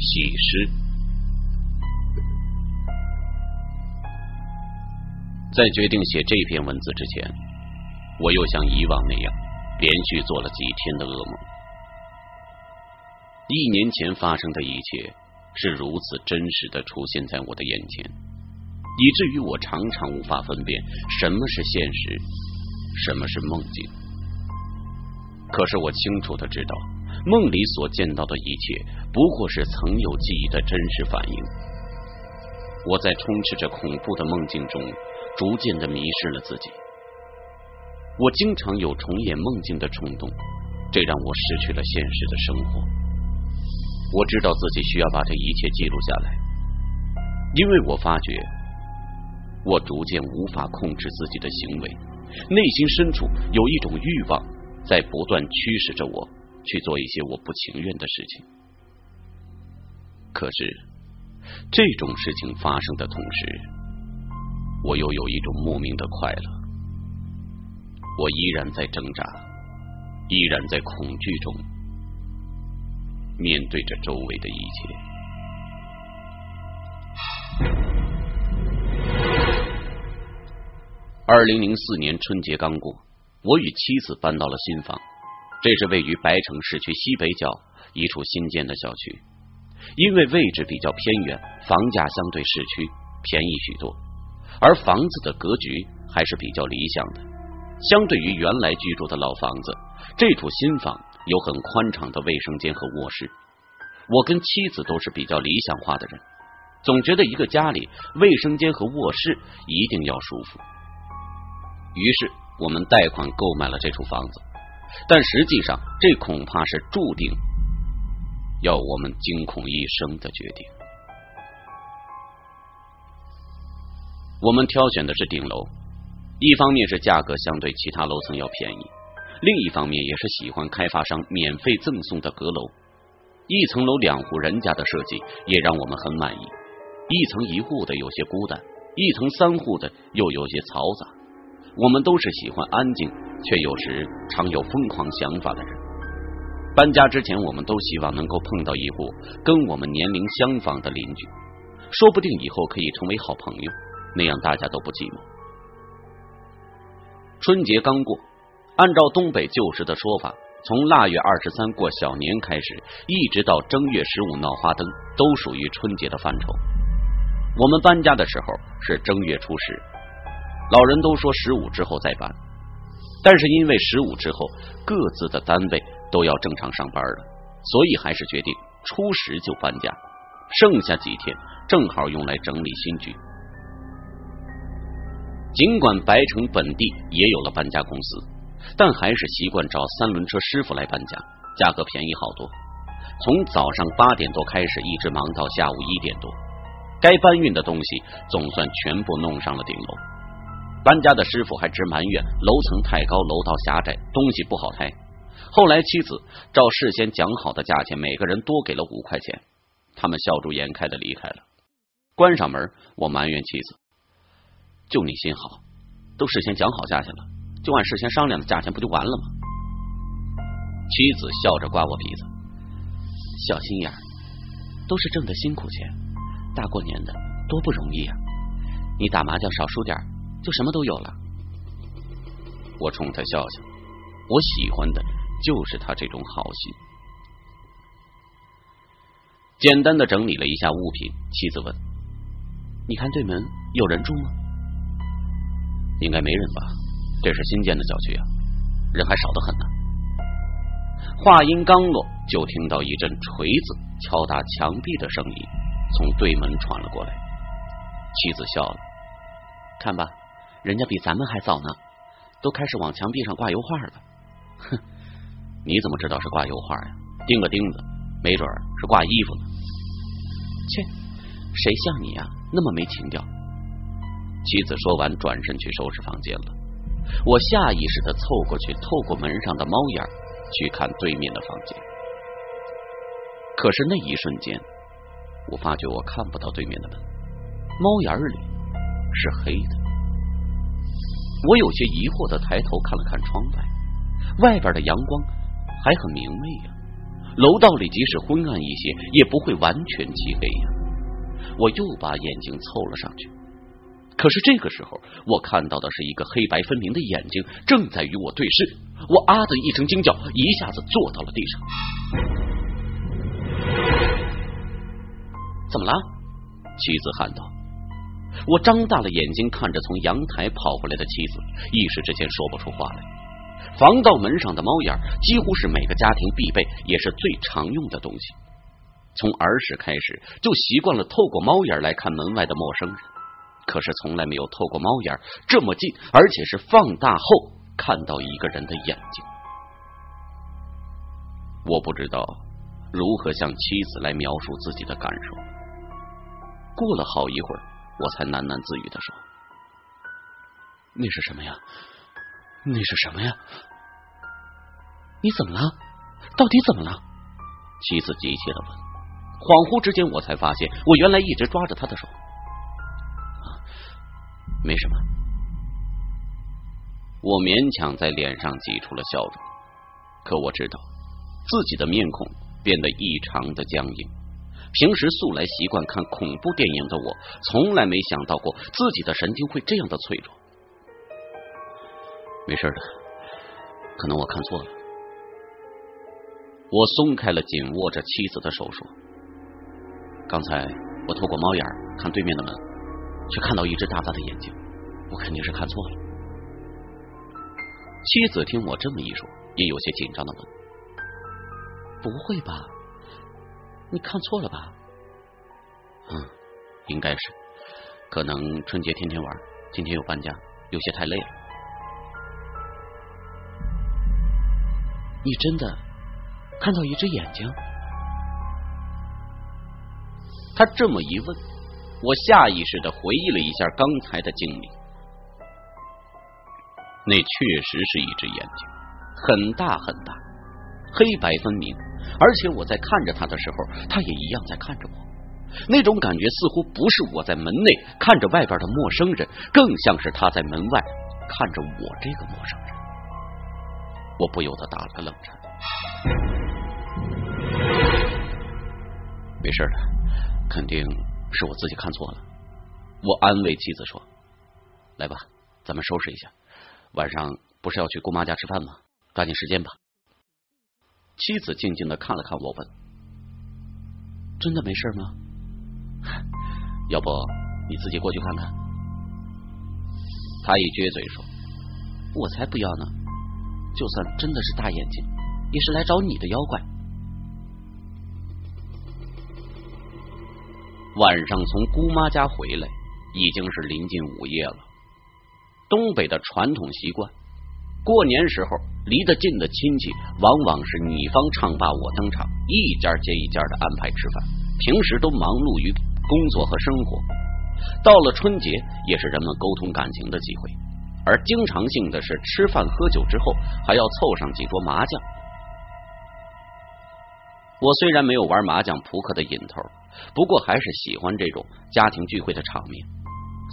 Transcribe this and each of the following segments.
喜诗。在决定写这篇文字之前，我又像以往那样，连续做了几天的噩梦。一年前发生的一切是如此真实的出现在我的眼前，以至于我常常无法分辨什么是现实，什么是梦境。可是我清楚的知道，梦里所见到的一切不过是曾有记忆的真实反应。我在充斥着恐怖的梦境中，逐渐的迷失了自己。我经常有重演梦境的冲动，这让我失去了现实的生活。我知道自己需要把这一切记录下来，因为我发觉我逐渐无法控制自己的行为，内心深处有一种欲望在不断驱使着我去做一些我不情愿的事情。可是这种事情发生的同时，我又有一种莫名的快乐。我依然在挣扎，依然在恐惧中。面对着周围的一切，二零零四年春节刚过，我与妻子搬到了新房。这是位于白城市区西北角一处新建的小区，因为位置比较偏远，房价相对市区便宜许多，而房子的格局还是比较理想的。相对于原来居住的老房子，这处新房。有很宽敞的卫生间和卧室，我跟妻子都是比较理想化的人，总觉得一个家里卫生间和卧室一定要舒服。于是我们贷款购买了这处房子，但实际上这恐怕是注定要我们惊恐一生的决定。我们挑选的是顶楼，一方面是价格相对其他楼层要便宜。另一方面，也是喜欢开发商免费赠送的阁楼，一层楼两户人家的设计也让我们很满意。一层一户的有些孤单，一层三户的又有些嘈杂。我们都是喜欢安静，却有时常有疯狂想法的人。搬家之前，我们都希望能够碰到一户跟我们年龄相仿的邻居，说不定以后可以成为好朋友，那样大家都不寂寞。春节刚过。按照东北旧时的说法，从腊月二十三过小年开始，一直到正月十五闹花灯，都属于春节的范畴。我们搬家的时候是正月初十，老人都说十五之后再搬，但是因为十五之后各自的单位都要正常上班了，所以还是决定初十就搬家，剩下几天正好用来整理新居。尽管白城本地也有了搬家公司。但还是习惯找三轮车师傅来搬家，价格便宜好多。从早上八点多开始，一直忙到下午一点多，该搬运的东西总算全部弄上了顶楼。搬家的师傅还直埋怨楼层太高，楼道狭窄，东西不好抬。后来妻子照事先讲好的价钱，每个人多给了五块钱，他们笑逐颜开的离开了。关上门，我埋怨妻子：“就你心好，都事先讲好价钱了。”就按事先商量的价钱不就完了吗？妻子笑着刮我鼻子，小心眼，都是挣的辛苦钱，大过年的多不容易啊！你打麻将少输点，就什么都有了。我冲他笑笑，我喜欢的就是他这种好心。简单的整理了一下物品，妻子问：“你看对门有人住吗？”应该没人吧。这是新建的小区啊，人还少得很呢。话音刚落，就听到一阵锤子敲打墙壁的声音从对门传了过来。妻子笑了，看吧，人家比咱们还早呢，都开始往墙壁上挂油画了。哼，你怎么知道是挂油画呀？钉个钉子，没准是挂衣服呢。切，谁像你呀，那么没情调。妻子说完，转身去收拾房间了。我下意识的凑过去，透过门上的猫眼去看对面的房间。可是那一瞬间，我发觉我看不到对面的门，猫眼里是黑的。我有些疑惑的抬头看了看窗外，外边的阳光还很明媚呀，楼道里即使昏暗一些，也不会完全漆黑呀。我又把眼睛凑了上去，可是这个时候，我看到的是一个黑白分明的眼睛正在与我对视。我啊的一声惊叫，一下子坐到了地上。怎么了？妻子喊道。我张大了眼睛看着从阳台跑回来的妻子，一时之间说不出话来。防盗门上的猫眼几乎是每个家庭必备，也是最常用的东西。从儿时开始就习惯了透过猫眼来看门外的陌生人，可是从来没有透过猫眼这么近，而且是放大后看到一个人的眼睛。我不知道如何向妻子来描述自己的感受。过了好一会儿。我才喃喃自语的说：“那是什么呀？那是什么呀？你怎么了？到底怎么了？”妻子急切的问。恍惚之间，我才发现我原来一直抓着他的手。啊，没什么。我勉强在脸上挤出了笑容，可我知道自己的面孔变得异常的僵硬。平时素来习惯看恐怖电影的我，从来没想到过自己的神经会这样的脆弱。没事的，可能我看错了。我松开了紧握着妻子的手，说：“刚才我透过猫眼看对面的门，却看到一只大大的眼睛，我肯定是看错了。”妻子听我这么一说，也有些紧张的问：“不会吧？”你看错了吧？嗯，应该是，可能春节天天玩，今天又搬家，有些太累了。你真的看到一只眼睛？他这么一问，我下意识的回忆了一下刚才的经历，那确实是一只眼睛，很大很大，黑白分明。而且我在看着他的时候，他也一样在看着我。那种感觉似乎不是我在门内看着外边的陌生人，更像是他在门外看着我这个陌生人。我不由得打了个冷颤。没事的，肯定是我自己看错了。我安慰妻子说：“来吧，咱们收拾一下，晚上不是要去姑妈家吃饭吗？抓紧时间吧。”妻子静静的看了看我，问：“真的没事吗？要不你自己过去看看？”他一撅嘴说：“我才不要呢！就算真的是大眼睛，也是来找你的妖怪。”晚上从姑妈家回来，已经是临近午夜了。东北的传统习惯。过年时候，离得近的亲戚往往是你方唱罢我登场，一家接一家的安排吃饭。平时都忙碌于工作和生活，到了春节也是人们沟通感情的机会。而经常性的是吃饭喝酒之后，还要凑上几桌麻将。我虽然没有玩麻将扑克的瘾头，不过还是喜欢这种家庭聚会的场面，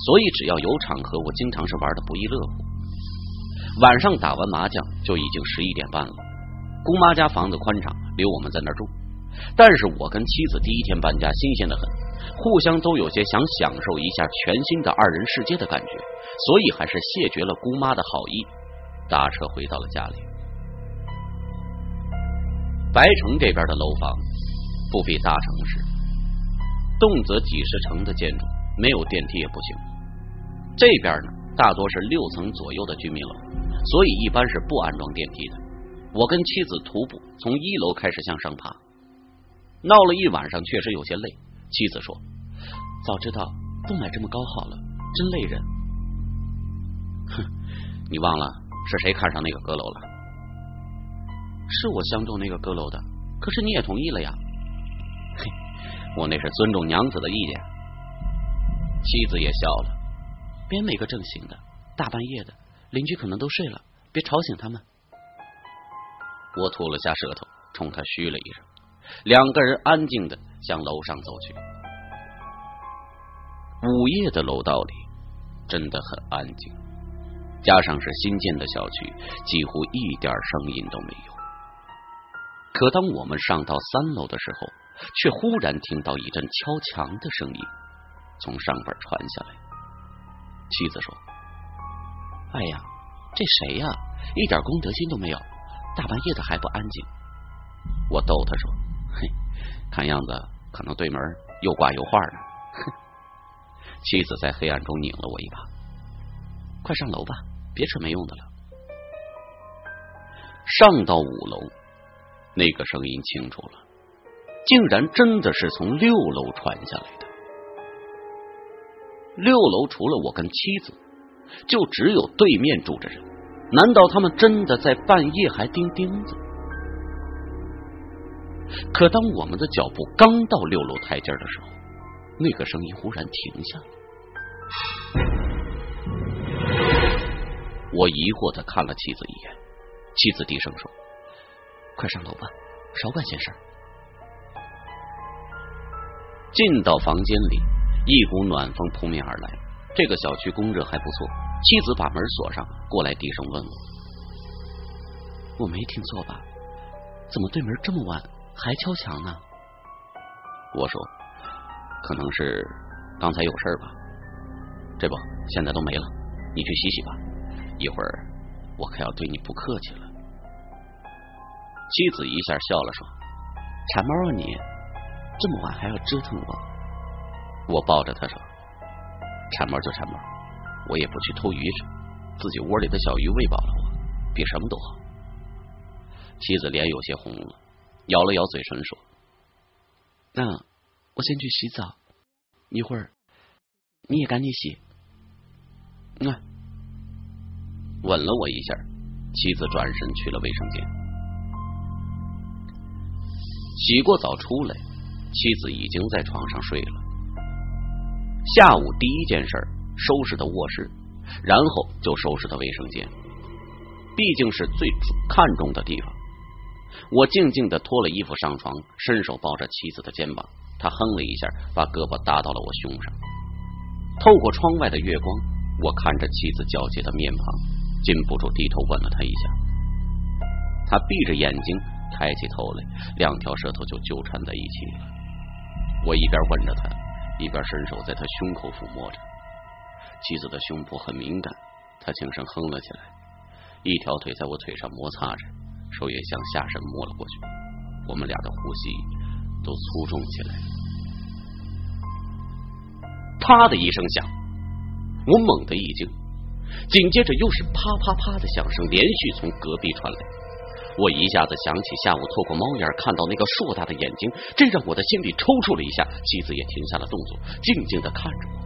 所以只要有场合，我经常是玩的不亦乐乎。晚上打完麻将就已经十一点半了，姑妈家房子宽敞，留我们在那儿住。但是我跟妻子第一天搬家，新鲜的很，互相都有些想享受一下全新的二人世界的感觉，所以还是谢绝了姑妈的好意，打车回到了家里。白城这边的楼房不比大城市，动辄几十层的建筑，没有电梯也不行。这边呢，大多是六层左右的居民楼。所以一般是不安装电梯的。我跟妻子徒步从一楼开始向上爬，闹了一晚上，确实有些累。妻子说：“早知道不买这么高好了，真累人。”哼，你忘了是谁看上那个阁楼了？是我相中那个阁楼的，可是你也同意了呀。嘿，我那是尊重娘子的意见。妻子也笑了，别没个正形的，大半夜的。邻居可能都睡了，别吵醒他们。我吐了下舌头，冲他嘘了一声。两个人安静的向楼上走去。午夜的楼道里真的很安静，加上是新建的小区，几乎一点声音都没有。可当我们上到三楼的时候，却忽然听到一阵敲墙的声音从上边传下来。妻子说：“哎呀，这谁呀？一点公德心都没有，大半夜的还不安静。”我逗他说：“嘿，看样子可能对门又挂油画呢。”哼。妻子在黑暗中拧了我一把：“快上楼吧，别扯没用的了。”上到五楼，那个声音清楚了，竟然真的是从六楼传下来的。六楼除了我跟妻子，就只有对面住着人。难道他们真的在半夜还钉钉子？可当我们的脚步刚到六楼台阶的时候，那个声音忽然停下了。我疑惑的看了妻子一眼。妻子低声说：“快上楼吧，少管闲事。”进到房间里，一股暖风扑面而来。这个小区供热还不错。妻子把门锁上，过来低声问我：“我没听错吧？怎么对门这么晚还敲墙呢？”我说：“可能是刚才有事吧。这不，现在都没了。你去洗洗吧。一会儿我可要对你不客气了。”妻子一下笑了，说：“馋猫啊你，这么晚还要折腾我。”我抱着他说：“馋猫就馋猫，我也不去偷鱼吃，自己窝里的小鱼喂饱了我，比什么都好。”妻子脸有些红了，咬了咬嘴唇说：“那我先去洗澡，一会儿你也赶紧洗。”那，吻了我一下，妻子转身去了卫生间。洗过澡出来，妻子已经在床上睡了。下午第一件事收拾的卧室，然后就收拾的卫生间，毕竟是最看重的地方。我静静的脱了衣服上床，伸手抱着妻子的肩膀，她哼了一下，把胳膊搭到了我胸上。透过窗外的月光，我看着妻子皎洁的面庞，禁不住低头吻了她一下。她闭着眼睛。抬起头来，两条舌头就纠缠在一起了。我一边吻着她，一边伸手在她胸口抚摸着。妻子的胸部很敏感，她轻声哼了起来，一条腿在我腿上摩擦着，手也向下身摸了过去。我们俩的呼吸都粗重起来。啪的一声响，我猛地一惊，紧接着又是啪啪啪的响声连续从隔壁传来。我一下子想起下午透过猫眼看到那个硕大的眼睛，这让我的心里抽搐了一下。妻子也停下了动作，静静的看着我。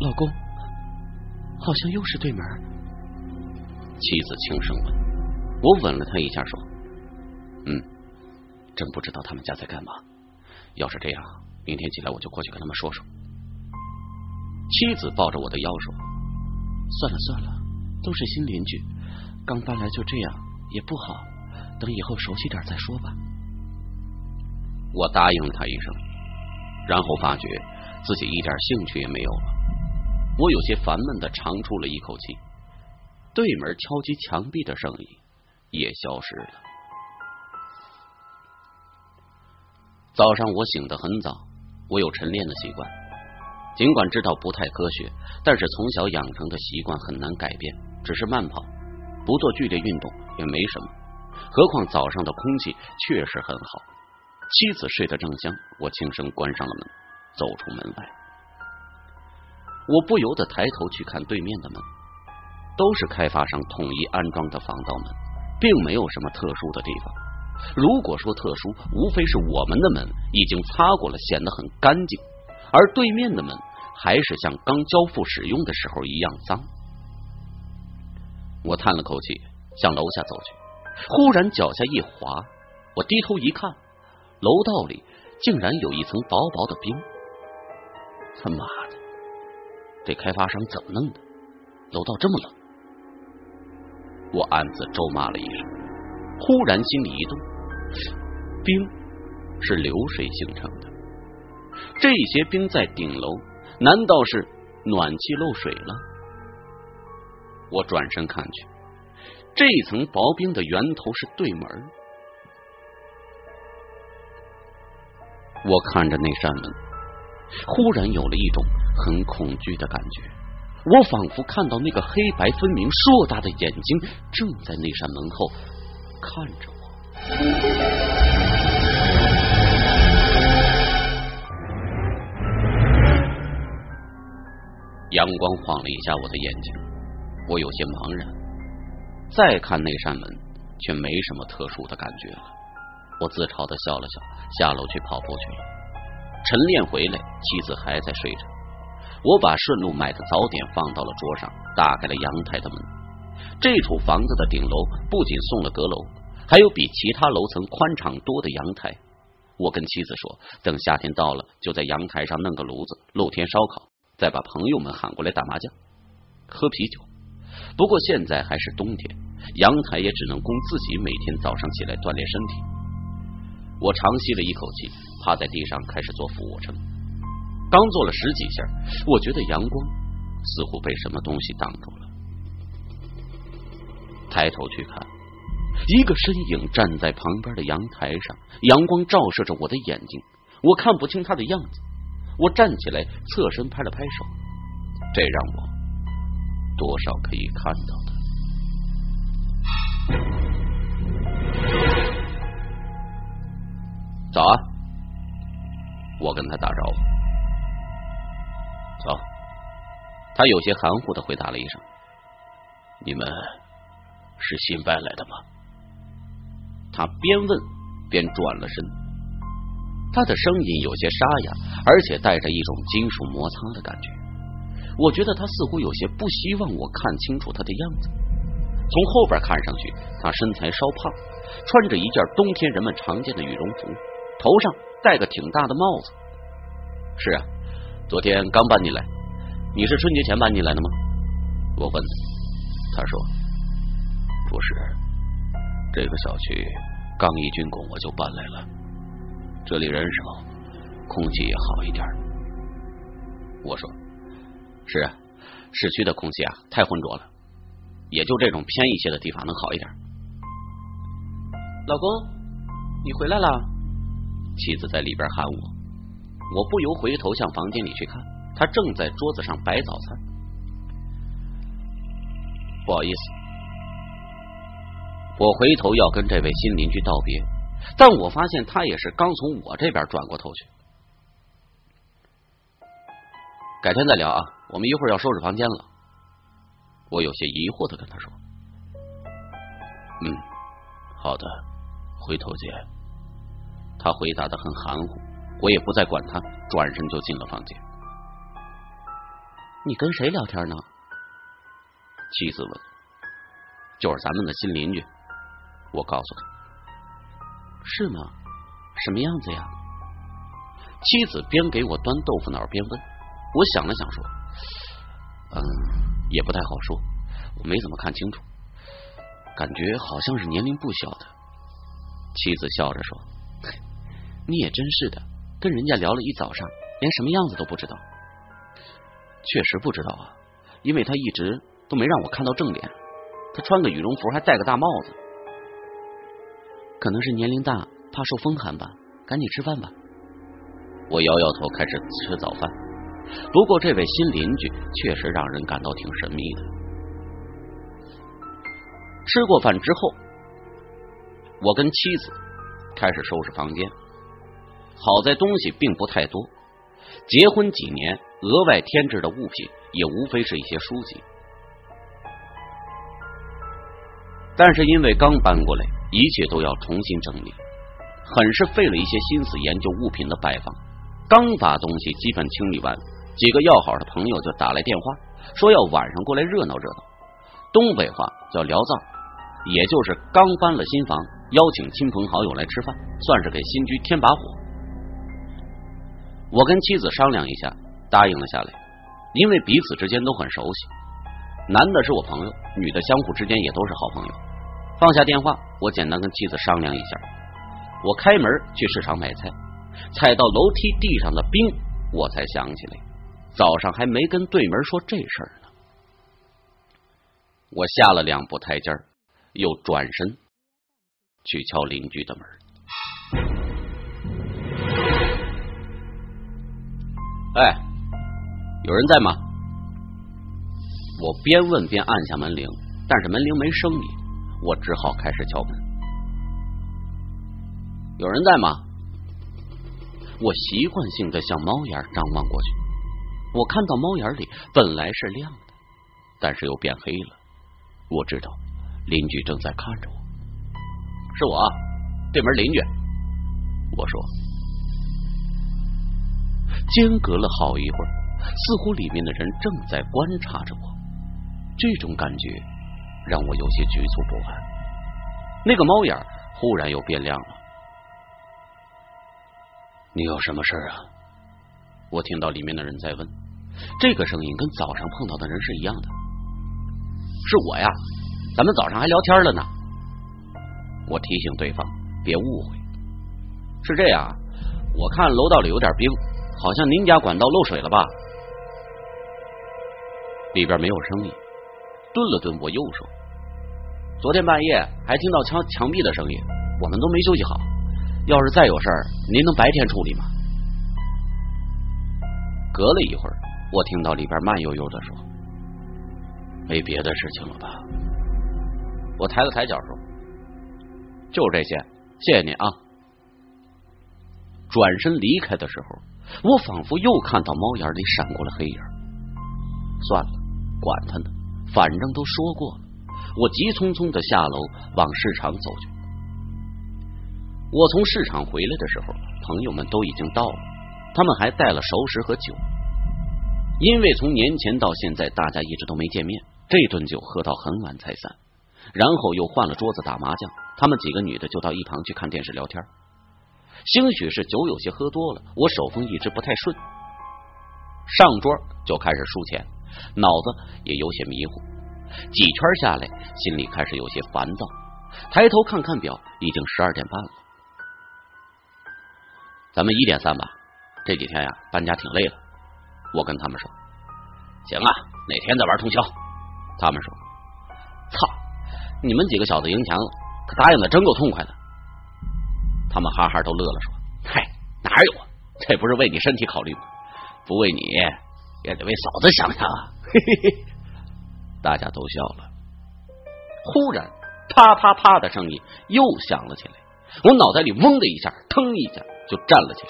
老公，好像又是对门。妻子轻声问，我吻了他一下，说：“嗯，真不知道他们家在干嘛。要是这样，明天起来我就过去跟他们说说。”妻子抱着我的腰说：“算了算了，都是新邻居，刚搬来就这样也不好，等以后熟悉点再说吧。”我答应了他一声，然后发觉自己一点兴趣也没有了。我有些烦闷的长出了一口气，对门敲击墙壁的声音也消失了。早上我醒得很早，我有晨练的习惯。尽管知道不太科学，但是从小养成的习惯很难改变。只是慢跑，不做剧烈运动也没什么。何况早上的空气确实很好。妻子睡得正香，我轻声关上了门，走出门外。我不由得抬头去看对面的门，都是开发商统一安装的防盗门，并没有什么特殊的地方。如果说特殊，无非是我们的门已经擦过了，显得很干净。而对面的门还是像刚交付使用的时候一样脏。我叹了口气，向楼下走去。忽然脚下一滑，我低头一看，楼道里竟然有一层薄薄的冰。他妈的，这开发商怎么弄的？楼道这么冷？我暗自咒骂了一声，忽然心里一动，冰是流水形成的。这些冰在顶楼，难道是暖气漏水了？我转身看去，这层薄冰的源头是对门。我看着那扇门，忽然有了一种很恐惧的感觉。我仿佛看到那个黑白分明、硕大的眼睛正在那扇门后看着我。阳光晃了一下我的眼睛，我有些茫然。再看那扇门，却没什么特殊的感觉了。我自嘲的笑了笑，下楼去跑步去了。晨练回来，妻子还在睡着。我把顺路买的早点放到了桌上，打开了阳台的门。这处房子的顶楼不仅送了阁楼，还有比其他楼层宽敞多的阳台。我跟妻子说，等夏天到了，就在阳台上弄个炉子，露天烧烤，再把朋友们喊过来打麻将、喝啤酒。不过现在还是冬天，阳台也只能供自己每天早上起来锻炼身体。我长吸了一口气，趴在地上开始做俯卧撑。刚做了十几下，我觉得阳光似乎被什么东西挡住了。抬头去看，一个身影站在旁边的阳台上，阳光照射着我的眼睛，我看不清他的样子。我站起来，侧身拍了拍手，这让我多少可以看到的。早啊！我跟他打招呼。走。他有些含糊的回答了一声：“你们是新搬来的吗？”他边问边转了身，他的声音有些沙哑，而且带着一种金属摩擦的感觉。我觉得他似乎有些不希望我看清楚他的样子。从后边看上去，他身材稍胖，穿着一件冬天人们常见的羽绒服。头上戴个挺大的帽子。是啊，昨天刚搬进来。你是春节前搬进来的吗？我问。他说：“不是，这个小区刚一竣工我就搬来了。这里人少，空气也好一点。”我说：“是啊，市区的空气啊太浑浊了，也就这种偏一些的地方能好一点。”老公，你回来了。妻子在里边喊我，我不由回头向房间里去看，她正在桌子上摆早餐。不好意思，我回头要跟这位新邻居道别，但我发现他也是刚从我这边转过头去。改天再聊啊，我们一会儿要收拾房间了。我有些疑惑的跟他说：“嗯，好的，回头见。”他回答的很含糊，我也不再管他，转身就进了房间。你跟谁聊天呢？妻子问。就是咱们的新邻居。我告诉他。是吗？什么样子呀？妻子边给我端豆腐脑边问。我想了想说：“嗯，也不太好说，我没怎么看清楚，感觉好像是年龄不小的。”妻子笑着说。你也真是的，跟人家聊了一早上，连什么样子都不知道。确实不知道啊，因为他一直都没让我看到正脸。他穿个羽绒服，还戴个大帽子，可能是年龄大，怕受风寒吧。赶紧吃饭吧。我摇摇头，开始吃早饭。不过这位新邻居确实让人感到挺神秘的。吃过饭之后，我跟妻子开始收拾房间。好在东西并不太多，结婚几年，额外添置的物品也无非是一些书籍。但是因为刚搬过来，一切都要重新整理，很是费了一些心思研究物品的摆放。刚把东西基本清理完，几个要好的朋友就打来电话，说要晚上过来热闹热闹。东北话叫聊灶，也就是刚搬了新房，邀请亲朋好友来吃饭，算是给新居添把火。我跟妻子商量一下，答应了下来，因为彼此之间都很熟悉。男的是我朋友，女的相互之间也都是好朋友。放下电话，我简单跟妻子商量一下。我开门去市场买菜，踩到楼梯地上的冰，我才想起来，早上还没跟对门说这事儿呢。我下了两步台阶又转身去敲邻居的门。哎，有人在吗？我边问边按下门铃，但是门铃没声音，我只好开始敲门。有人在吗？我习惯性的向猫眼张望过去，我看到猫眼里本来是亮的，但是又变黑了。我知道邻居正在看着我，是我对门邻居。我说，间隔了好一会儿，似乎里面的人正在观察着我。这种感觉让我有些局促不安。那个猫眼忽然又变亮了。你有什么事啊？我听到里面的人在问。这个声音跟早上碰到的人是一样的。是我呀，咱们早上还聊天了呢。我提醒对方别误会。是这样，我看楼道里有点冰，好像您家管道漏水了吧？里边没有声音。顿了顿，我又说：“昨天半夜还听到墙墙壁的声音，我们都没休息好。要是再有事儿，您能白天处理吗？”隔了一会儿，我听到里边慢悠悠的说：“没别的事情了吧？”我抬了抬脚说：“就这些，谢谢你啊。”转身离开的时候，我仿佛又看到猫眼里闪过了黑影。算了，管他呢。反正都说过了，我急匆匆的下楼往市场走去。我从市场回来的时候，朋友们都已经到了，他们还带了熟食和酒。因为从年前到现在，大家一直都没见面，这顿酒喝到很晚才散，然后又换了桌子打麻将。他们几个女的就到一旁去看电视聊天。兴许是酒有些喝多了，我手风一直不太顺，上桌就开始输钱。脑子也有些迷糊，几圈下来，心里开始有些烦躁。抬头看看表，已经十二点半了。咱们一点散吧。这几天呀，搬家挺累的。我跟他们说：“行啊，哪天再玩通宵。”他们说：“操，你们几个小子赢钱了，可答应的真够痛快的。”他们哈哈都乐了，说：“嗨，哪有啊？这不是为你身体考虑吗？不为你。”也得为嫂子想想啊！嘿嘿嘿，大家都笑了。忽然，啪啪啪的声音又响了起来，我脑袋里嗡的一下，腾一下就站了起来。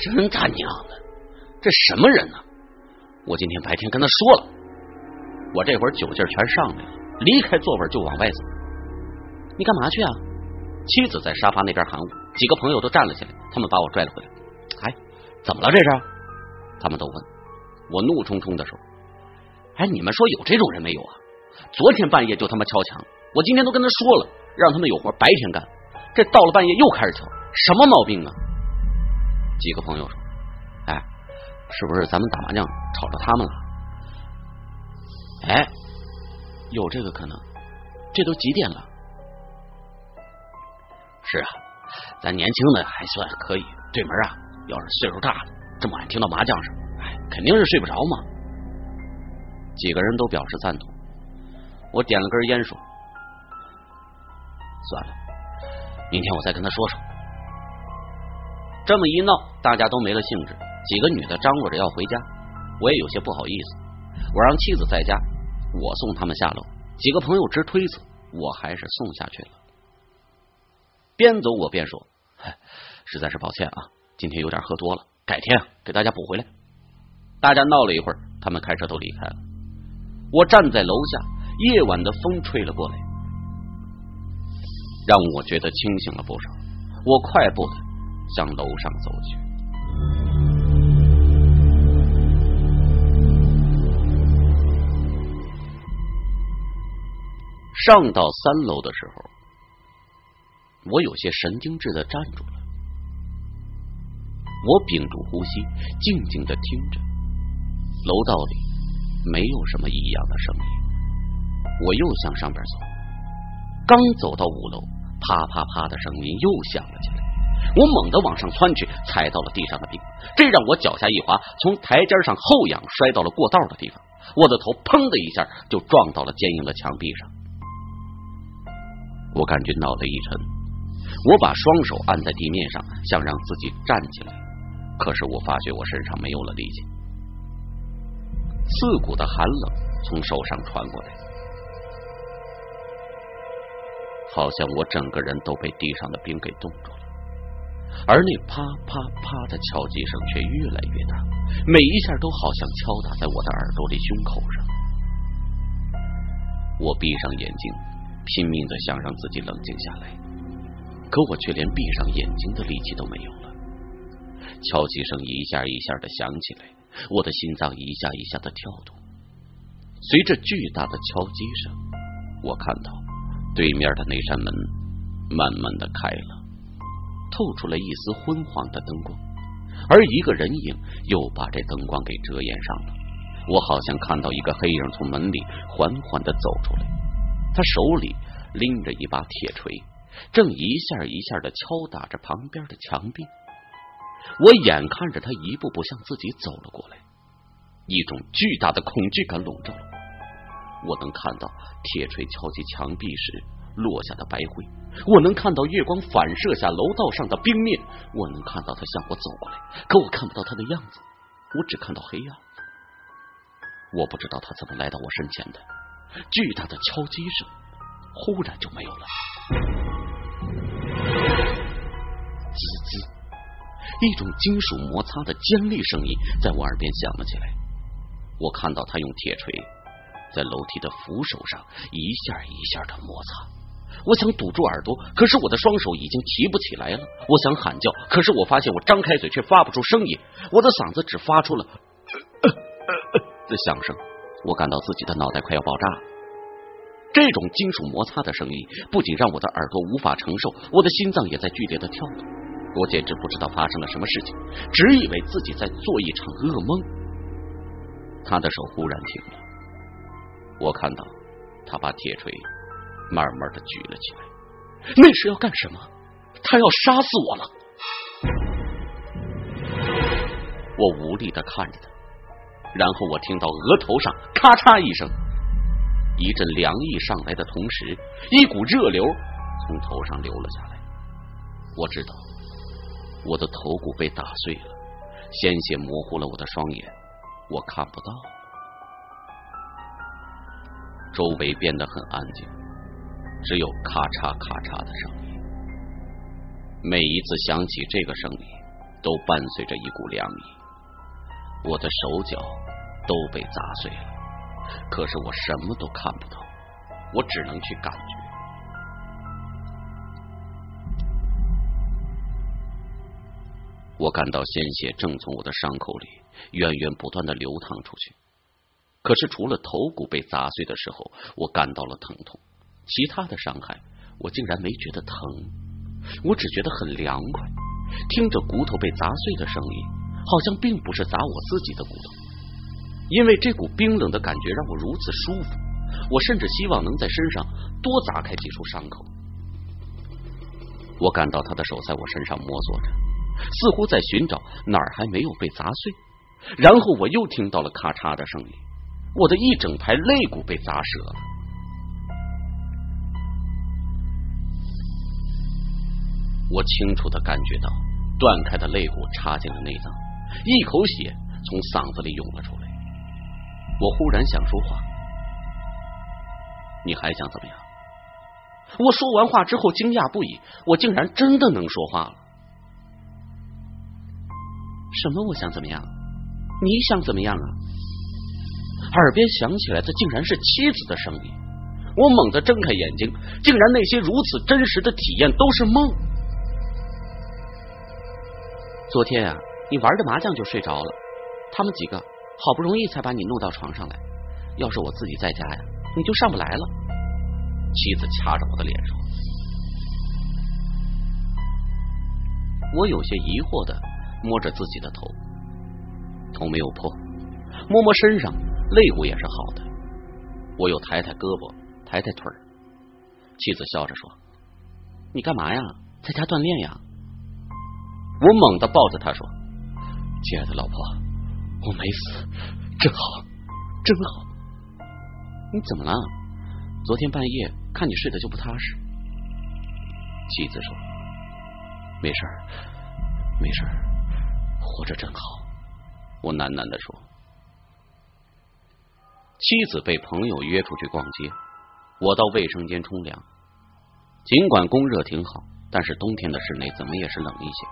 真他娘的，这什么人呢？我今天白天跟他说了，我这会儿酒劲全上来了，离开座位就往外走。你干嘛去啊？妻子在沙发那边喊我，几个朋友都站了起来，他们把我拽了回来。怎么了？这是？他们都问。我怒冲冲的说：“哎，你们说有这种人没有啊？昨天半夜就他妈敲墙，我今天都跟他说了，让他们有活白天干。这到了半夜又开始敲，什么毛病啊？”几个朋友说：“哎，是不是咱们打麻将吵着他们了？”哎，有这个可能。这都几点了？是啊，咱年轻的还算可以。对门啊。要是岁数大了，这么晚听到麻将声，哎，肯定是睡不着嘛。几个人都表示赞同。我点了根烟，说：“算了，明天我再跟他说说。”这么一闹，大家都没了兴致。几个女的张罗着要回家，我也有些不好意思。我让妻子在家，我送他们下楼。几个朋友直推辞，我还是送下去了。边走我边说：“ 实在是抱歉啊。”今天有点喝多了，改天给大家补回来。大家闹了一会儿，他们开车都离开了。我站在楼下，夜晚的风吹了过来，让我觉得清醒了不少。我快步的向楼上走去。上到三楼的时候，我有些神经质的站住了。我屏住呼吸，静静的听着。楼道里没有什么异样的声音。我又向上边走，刚走到五楼，啪啪啪的声音又响了起来。我猛地往上窜去，踩到了地上的冰，这让我脚下一滑，从台阶上后仰，摔到了过道的地方。我的头砰的一下就撞到了坚硬的墙壁上，我感觉脑袋一沉，我把双手按在地面上，想让自己站起来，可是我发觉我身上没有了力气，刺骨的寒冷从手上传过来，好像我整个人都被地上的冰给冻住了。而那啪啪啪的敲击声却越来越大，每一下都好像敲打在我的耳朵里、胸口上。我闭上眼睛，拼命的想让自己冷静下来，可我却连闭上眼睛的力气都没有。敲击声一下一下的响起来，我的心脏一下一下的跳动。随着巨大的敲击声，我看到对面的那扇门慢慢的开了。透出了一丝昏黄的灯光，而一个人影又把这灯光给遮掩上了。我好像看到一个黑影从门里缓缓的走出来，他手里拎着一把铁锤，正一下一下的敲打着旁边的墙壁。我眼看着他一步步向自己走了过来，一种巨大的恐惧感笼罩了我。我能看到铁锤敲击墙壁时落下的白灰。我能看到月光反射下楼道上的冰面，我能看到他向我走过来，可我看不到他的样子，我只看到黑暗。我不知道他怎么来到我身前的，巨大的敲击声忽然就没有了，滋滋，一种金属摩擦的尖利声音在我耳边响了起来。我看到他用铁锤在楼梯的扶手上一下一下的摩擦。我想堵住耳朵，可是我的双手已经提不起来了。我想喊叫，可是我发现我张开嘴却发不出声音，我的嗓子只发出了的响声。我感到自己的脑袋快要爆炸了。这种金属摩擦的声音不仅让我的耳朵无法承受，我的心脏也在剧烈的跳动。我简直不知道发生了什么事情，只以为自己在做一场噩梦。他的手忽然停了，我看到他把铁锤。慢慢的举了起来，那是要干什么？他要杀死我了！我无力的看着他，然后我听到额头上咔嚓一声，一阵凉意上来的同时，一股热流从头上流了下来。我知道我的头骨被打碎了，鲜血模糊了我的双眼，我看不到。周围变得很安静。只有咔嚓咔嚓的声音，每一次响起这个声音，都伴随着一股凉意。我的手脚都被砸碎了，可是我什么都看不到，我只能去感觉。我感到鲜血正从我的伤口里源源不断的流淌出去，可是除了头骨被砸碎的时候，我感到了疼痛。其他的伤害，我竟然没觉得疼，我只觉得很凉快。听着骨头被砸碎的声音，好像并不是砸我自己的骨头，因为这股冰冷的感觉让我如此舒服。我甚至希望能在身上多砸开几处伤口。我感到他的手在我身上摸索着，似乎在寻找哪儿还没有被砸碎。然后我又听到了咔嚓的声音，我的一整排肋骨被砸折了。我清楚的感觉到断开的肋骨插进了内脏，一口血从嗓子里涌了出来。我忽然想说话，你还想怎么样？我说完话之后惊讶不已，我竟然真的能说话了。什么？我想怎么样？你想怎么样啊？耳边响起来的竟然是妻子的声音。我猛地睁开眼睛，竟然那些如此真实的体验都是梦。昨天啊，你玩着麻将就睡着了，他们几个好不容易才把你弄到床上来。要是我自己在家呀，你就上不来了。妻子掐着我的脸说：“我有些疑惑的摸着自己的头，头没有破，摸摸身上肋骨也是好的。我又抬抬胳膊，抬抬腿儿。妻子笑着说：‘你干嘛呀？在家锻炼呀？’”我猛地抱着她说：“亲爱的老婆，我没死，真好。真好。你怎么了？昨天半夜看你睡得就不踏实。妻子说：“没事，没事，活着真好。”我喃喃的说。妻子被朋友约出去逛街，我到卫生间冲凉。尽管供热挺好，但是冬天的室内怎么也是冷一些。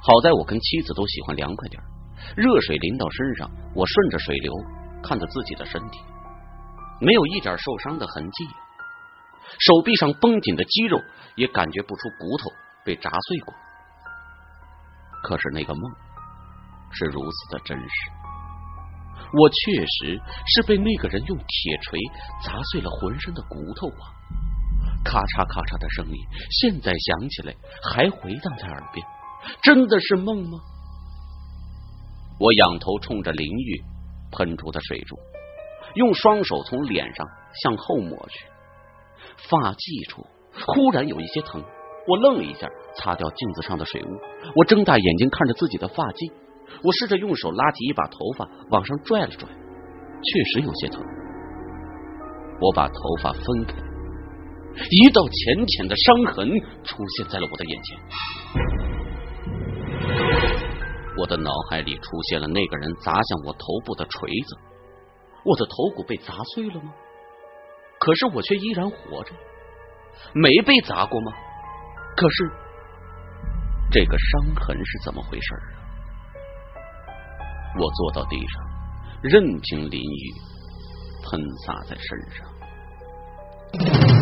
好在我跟妻子都喜欢凉快点热水淋到身上，我顺着水流看着自己的身体，没有一点受伤的痕迹，手臂上绷紧的肌肉也感觉不出骨头被砸碎过。可是那个梦是如此的真实。我确实是被那个人用铁锤砸碎了浑身的骨头啊！咔嚓咔嚓的声音，现在想起来还回荡在耳边。真的是梦吗？我仰头冲着淋浴喷出的水柱，用双手从脸上向后抹去，发髻处忽然有一些疼。我愣了一下，擦掉镜子上的水雾。我睁大眼睛看着自己的发髻。我试着用手拉起一把头发往上拽了拽，确实有些疼。我把头发分开，一道浅浅的伤痕出现在了我的眼前。我的脑海里出现了那个人砸向我头部的锤子，我的头骨被砸碎了吗？可是我却依然活着，没被砸过吗？可是这个伤痕是怎么回事啊？我坐到地上任凭淋雨喷洒在身上。